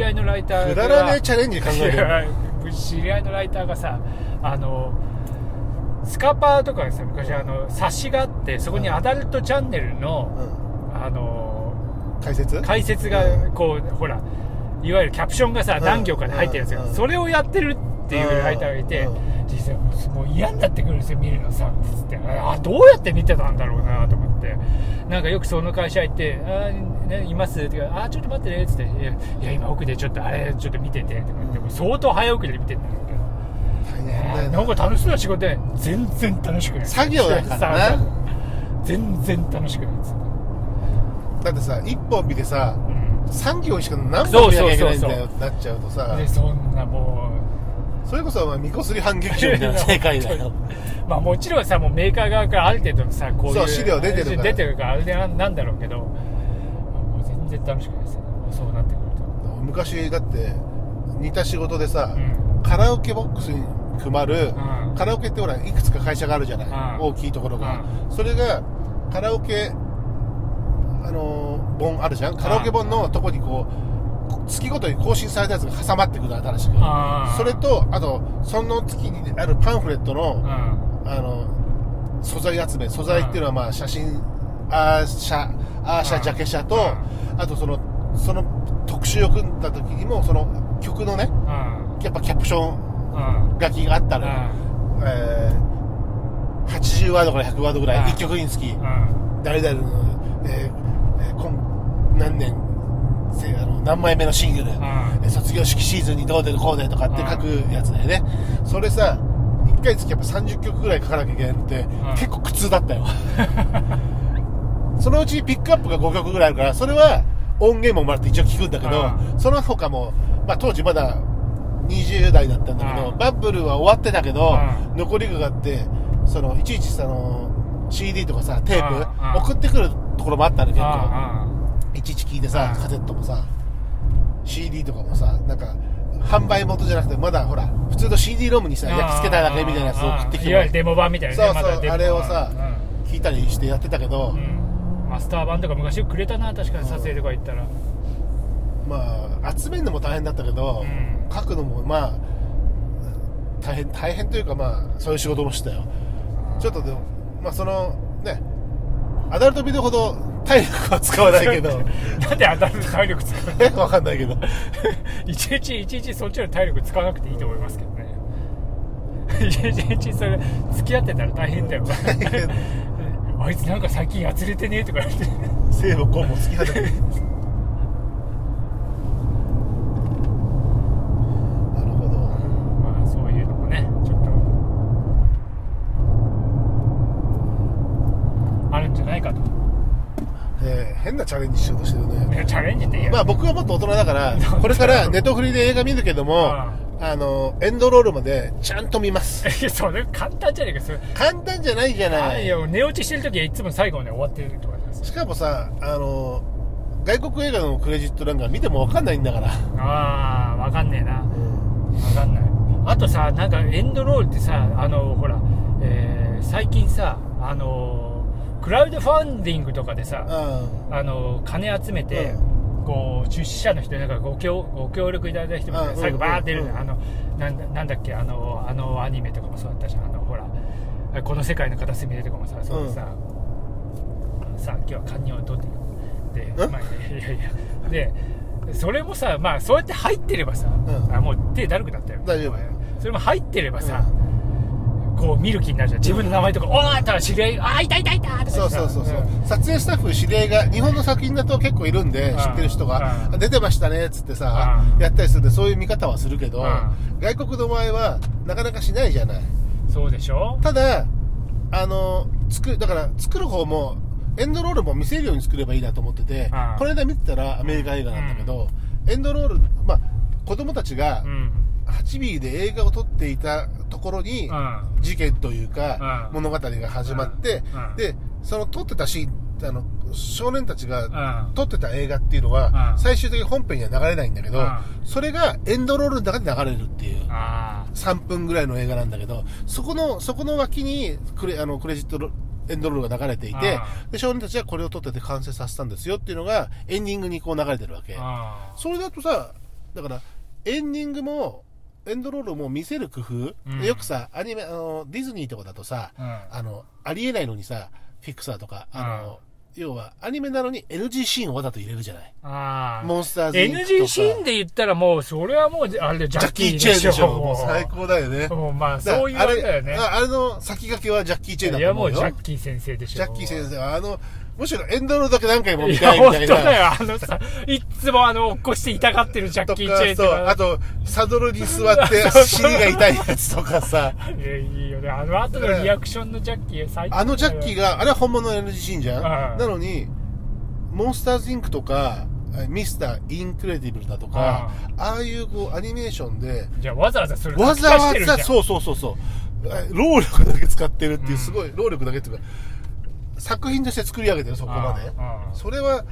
り合いのライターがくだらねえチャレンジ考える。よ 知り合いのライターがさあのスカパーとかさ昔あの冊子があってそこにアダルトチャンネルの、うん。あの解説？解説がこうほらいわゆるキャプションがさうん。何行かで入ってるやつうん。がそれをやってるっていうライターがいて実際もう嫌になってくるんですよ見るのさつってあどうやって見てたんだろうなと思ってなんかよくその会社行って「あ、ね、います?」って言うかあちょっと待ってね」っつって「いやいや今奥でちょっとあれちょっと見てて」とかって相当早送りで見てるんだけど。大変だよなんか楽しそうな仕事で全然楽しくない作業だからなさ全然楽しくないっつってだってさ一本見てさうん3行しか何本見なきゃいけないんだよってなっちゃうとさでそんなもうそれこそお前みこすり反撃場みたいな 世界だよ。うまあもちろんさもうメーカー側からある程度のさこういうそう資料出てるから出てるからあれでなんだろうけどもう全然楽しくないですよねそうなってくると。昔だって似た仕事でさ、うん。カラオケボックスに組まる、うん。カラオケってほらいくつか会社があるじゃない、うん。大きいところが、それがカラオケあのー本あるじゃん？カラオケ本のとこにこう月ごとに更新されたやつが挟まってくる新しく。それとあとその月にあるパンフレットの、うん。あの素材集め素材っていうのはまあ写真アーシャアーシャうん。ジャケ写とうあとそのその特集を組んだ時にもその曲のねうん。やっぱキャプションうん。書きがあったの。よ、えー80ワードから100ワードぐらいうん。1曲につきうん。誰々の、えーえー今何年何枚目のシングル、えー卒業式シーズンにどうでこうでとかって書くやつだよね。それさ1回につきやっぱ30曲ぐらい書かなきゃいけないのって、結構苦痛だったよ。そのうちピックアップが5曲ぐらいあるからそれは音源ももらって一応聞くんだけど、うその他も、まあ、当時まだ20代だったんだけど、うんバブルは終わってたけど、う残りがあってそのいちいちその CD とかさテープ、うんうん送ってくるところもあったの結構、あい。ちいち聞いてさ、うんカセットもさ CD とかもさなんか販売元じゃなくてまだほら普通の CD ロームにさ焼き付けただけみたいなやつを送ってきていわゆるデモ版みたいなねそうそうまあれをさうん。聞いたりしてやってたけど、うん。マスター版とか昔くれたな確かに撮影とか行ったら。まあ集めるのも大変だったけど、うん。書くのもまあ大変大変というかまあそういう仕事もしたよ。ちょっとでもまあそのねアダルトビデオほど体力は使わないけど。なんであんな体力使うえ わかんないけど。いちいちいちいちそっちの体力使わなくていいと思いますけどね。いちいちそれ付き合ってたら大変だよ。あいつなんか最近やつれてね？えとか言って。性も根も好きだねなるほど。まあそういうのもねちょっと。あるんじゃないかとえー変なチャレンジしようとしてるね。ねチャレンジっていいやまあ僕はもっと大人だから これからネットフリで映画見るけどもあのエンドロールまでちゃんと見ます。いやそれ簡単じゃねえかそれ簡単じゃないじゃない。いや寝落ちしてる時はいつも最後まで終わってるとかしかもさあの外国映画のクレジットなんか見ても分かんないんだから、ああ分かんねえな。分かんない。あとさなんかエンドロールってさあのほら、えー最近さあのクラウドファンディングとかでさ、うあの金集めて、こう出資者の人なんかご協ご協力いただいた人もうん。最後バーって出るの、うん。あのなんだなんだっけあのあのアニメとかもそうだったじゃん。あのほらこの世界の片隅でとかもさそうでさ、さ今日は堪忍を取ってで、んまあ、いやいやでそれもさまあそうやって入ってればさ、うん。あもう手だるくなったよ。大丈夫。それも入ってればさ、こう見る気になるじゃん。自分の名前とか「おー!」とか知り合い「あーいたいたいた!」そうそうそうそう、ん撮影スタッフ知り合いが日本の作品だと結構いるんでん。知ってる人が。うん。出てましたねっつってさうん。やったりするんでそういう見方はするけどう外国の場合はなかなかしないじゃない。そうでしょ？ただあの作るだから作る方もエンドロールも見せるように作ればいいなと思っててうん。この間見てたらアメリカ映画なんだけどエンドロールまあ子供たちがうん。8ミリで映画を撮っていたところにうん。事件というかうん。物語が始まってうん。でその撮ってたシーンあの少年たちがうん。撮ってた映画っていうのはうん。最終的に本編には流れないんだけどうん。それがエンドロールの中で流れるっていうあ3分ぐらいの映画なんだけどそこのそこの脇にクレあのクレジットロエンドロールが流れていてあで少年たちはこれを撮ってて完成させたんですよっていうのがエンディングにこう流れてるわけ。それだとさだからエンディングもエンドロールも見せる工夫、うん。よくさアニメあのディズニーとかだとさ、うん。あのありえないのにさフィクサーとかあの、要はアニメなのに NG シーンをわざと入れるじゃない。ああモンスターズインクとか。NG シーンで言ったらもうそれはもうあれでジャッキージャッキー・チェーンでしょ。もう。最高だよね。もうまあそういうあれだよね。あれあれの先駆けはジャッキー・チェーンだいやもと思うよ。うジャッキー先生でしょ。ジャッキー先生はあのむしろエンドロールだけ何回も見たいみたいな。本当だよ。あのさいっつもあの落っこして痛がってるジャッとキー・チェーンとかあとサドルに座って 尻が痛いやつとかさ。いやいいよね。あの後のリアクションのジャッキー最高あのジャッキーがあれは本物の NG シーンじゃん。うん。なのにモンスターズインクとかミスターインクレディブルだとかああいうこうアニメーションでじゃあわざわざそれわざわざそうそうそうそう。え労力だけ使ってるっていううん。すごい労力だけっていうか作品として作り上げてるそこまで。それは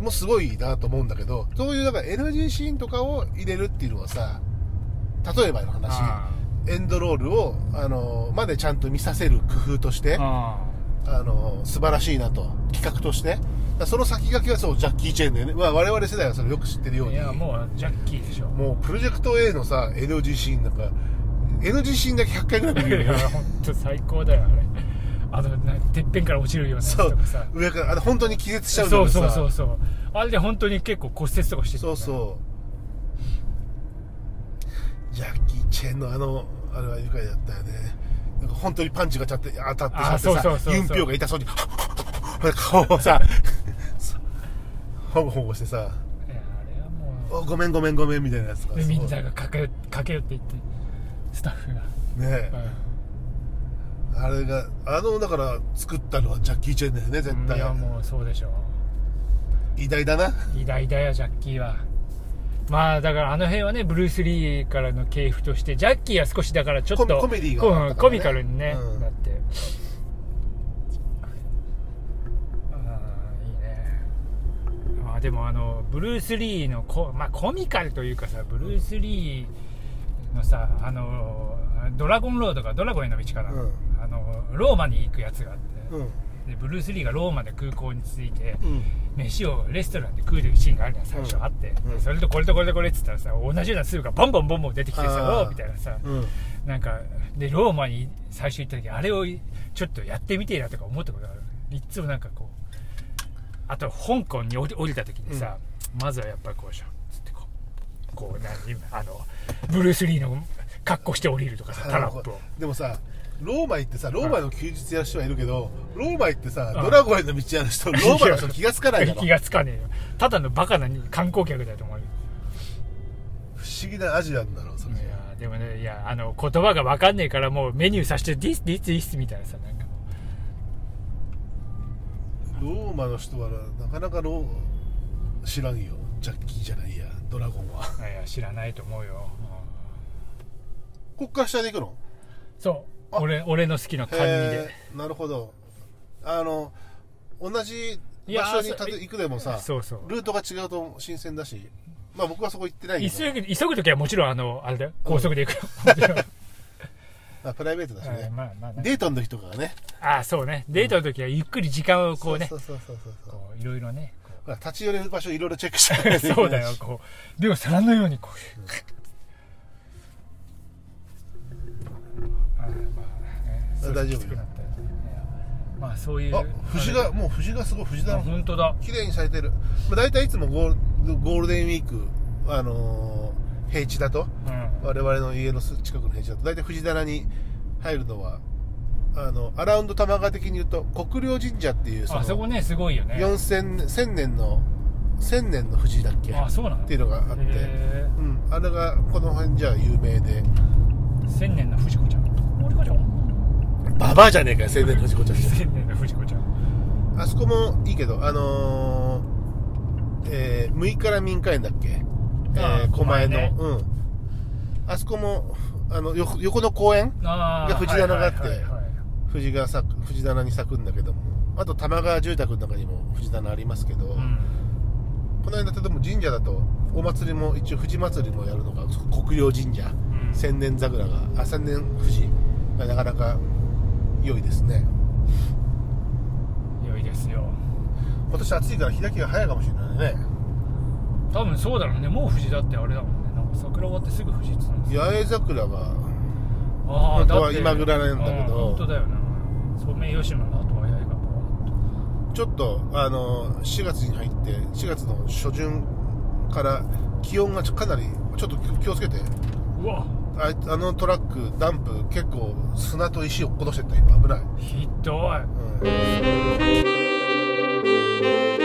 もうすごいなと思うんだけどそういうだから NG シーンとかを入れるっていうのはさ例えばの話。あエンドロールをあのまでちゃんと見させる工夫としてああの素晴らしいなと。企画として。その先駆けはそうジャッキー・チェーンだよね、まあ、我々世代はそれよく知ってるよういにやもうジャッキーでしょ。もうプロジェクト A のさ NG シーンなんか NG シーンだけ100回ぐらい見いるよね。や本当最高だよあれあのなてっぺんから落ちるようなやつそうとかさ。上からあれ本当に気絶しちゃうそうさ。そうそうそうあれで本当に結構骨折とかして。るそう。そうジャッキー・チェンのあのあれは愉快だったよね。なんか本当にパンチがちゃって当たってあちゃってさそうそうそうそう。ユンピョウが痛そうに顔をさほごほごしてさごめんごめんごめんみたいなやつがうでみんなが駆け駆け寄っていってスタッフが、ねえあれがあのだから作ったのはジャッキー・チェンだよね絶うん、い対やもうそうでしょ偉大だな。偉大だよジャッキーは。まあだからあの辺はねブルース・リーからの系譜としてジャッキーは少しだからちょっとコメディがね。コミカルにね、うんなって。ああいいね。まあでもあのブルース・リーのコ,、まあ、コミカルというかさブルース・リーのさあのドラゴンロードかドラゴンへの道かな、うん。あのローマに行くやつがあって、うん。でブルース・リーがローマで空港に着いて、うん。飯をレストランで食うシーンがあるじゃん最初あって、うん。でそれとこれとこれとこれっつったらさ同じようなスープがボンボンボンボン出てきてさおーみたいなさうん。なんかでローマに最初行った時あれをちょっとやってみてえなとか思ったことがある。いっつもなんかこうあと香港に降り降りた時にさ、まずはやっぱりこうしょつってこうこう何あのブルース・リーの格好して降りるとかさタラップを。でもさローマ行ってさローマの休日やる人はいるけどローマ行ってさうんドラゴンへの道やる人ローマの人気がつかないだろ。気がつかねえよ。ただのバカな観光客だと思うよ。不思議なアジアンだろそれ。いやでもねいやあの言葉が分かんねえからもうメニューさして「this this this」みたいなさなんか。もローマの人はなかなかロー知らんよ。ジャッキーじゃないやドラゴンは。ういや知らないと思うよ、こっから下で行くの？うんそう。あ俺俺の好きな甘味で。なるほど。あの同じ場所にたど行くでもさそうそう。ルートが違うと新鮮だしまあ僕はそこ行ってない急ぐ急ぐ時はもちろんあのあれだよ。高速で行くよ、もちろんあプライベートだしはいねまあまあ。ねデートの時とかはね。あそうね。デートの時はゆっくり時間をこうねそうそうそうそうそう。こういろいろね立ち寄れる場所いろいろチェックして。う そうだよこう。でも皿のようにこうあまあねあ大丈夫。まあそういうあ藤がもう藤がすごい藤あだ本当だ。綺麗に咲いてる、まあ、大体いつもゴールゴールデンウィークあのー平地だと。うん。我々の家のす近くの平地だと。大体藤棚に入るのはあのアラウンド玉川的に言うと国領神社っていうそのあそこねすごいよね。4000 1000年の1000年の藤だっけあそうなの？っていうのがあって、へうん、あれがこの辺じゃ有名で。ー千年の藤子ちゃん。藤子ちゃんババアじゃねえかよ1000年の藤子ちゃん。千年の藤子ちゃん。あそこもいいけどあのーえー、6日から民家園だっけ？えあー、狛江の、狛江ね。うん。あそこもあのよ横の公園？あーが藤棚があってはいはいはいはい。藤が咲く藤棚に咲くんだけども。あと玉川住宅の中にも藤棚ありますけど、うん。この辺だとでも神社だとお祭りも一応藤祭りもやるのが国領神社、うん。千年桜があ千年藤がなかなか良いですね。良いですよ。今年暑いから開きが早いかもしれないね。多分そうだろうね。もう藤だってあれだもんね。桜終わってすぐ富士通なんですよ。八重桜があ本当はだって今ぐらいなんだけど。うん本当だよな。ソメイヨシノの後は八重がぼちょっとあの4月に入って4月の初旬から気温がちょかなりちょっと気をつけて。うわあいあのトラックダンプ結構砂と石を落っことしてった今。危ない、ひどい。うん